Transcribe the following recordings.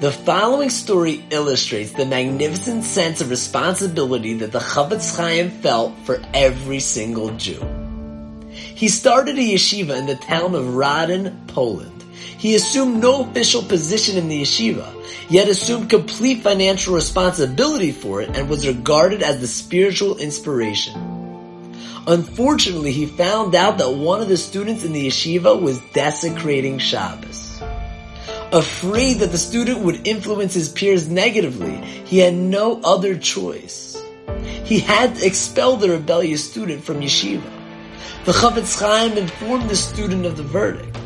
The following story illustrates the magnificent sense of responsibility that the Chofetz Chaim felt for every single Jew. He started a yeshiva in the town of Radin, Poland. He assumed no official position in the yeshiva, yet assumed complete financial responsibility for it and was regarded as the spiritual inspiration. Unfortunately, he found out that one of the students in the yeshiva was desecrating Shabbos. Afraid that the student would influence his peers negatively, he had no other choice. He had to expel the rebellious student from yeshiva. The Chofetz Chaim informed the student of the verdict.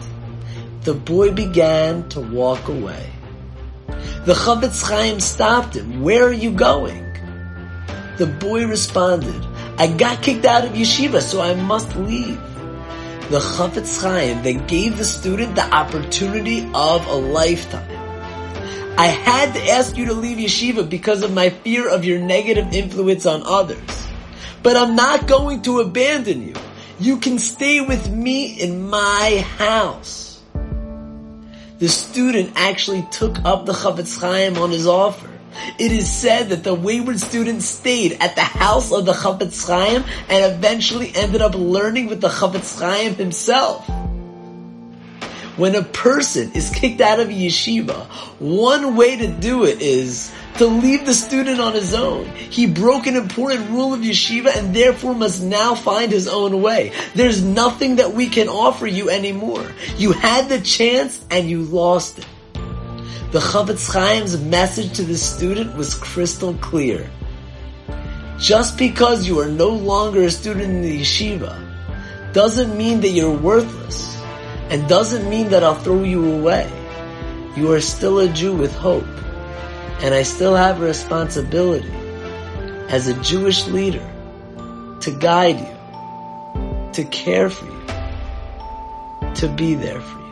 The boy began to walk away. The Chofetz Chaim stopped him. Where are you going? The boy responded, I got kicked out of yeshiva, so I must leave. The Chofetz Chaim that gave the student the opportunity of a lifetime. I had to ask you to leave yeshiva because of my fear of your negative influence on others. But I'm not going to abandon you. You can stay with me in my house. The student actually took up the Chofetz Chaim on his offer. It is said that the wayward student stayed at the house of the Chofetz Chaim and eventually ended up learning with the Chofetz Chaim himself. When a person is kicked out of yeshiva, one way to do it is to leave the student on his own. He broke an important rule of yeshiva and therefore must now find his own way. There's nothing that we can offer you anymore. You had the chance and you lost it. The Chofetz Chaim's message to the student was crystal clear. Just because you are no longer a student in the yeshiva doesn't mean that you're worthless and doesn't mean that I'll throw you away. You are still a Jew with hope and I still have a responsibility as a Jewish leader to guide you, to care for you, to be there for you.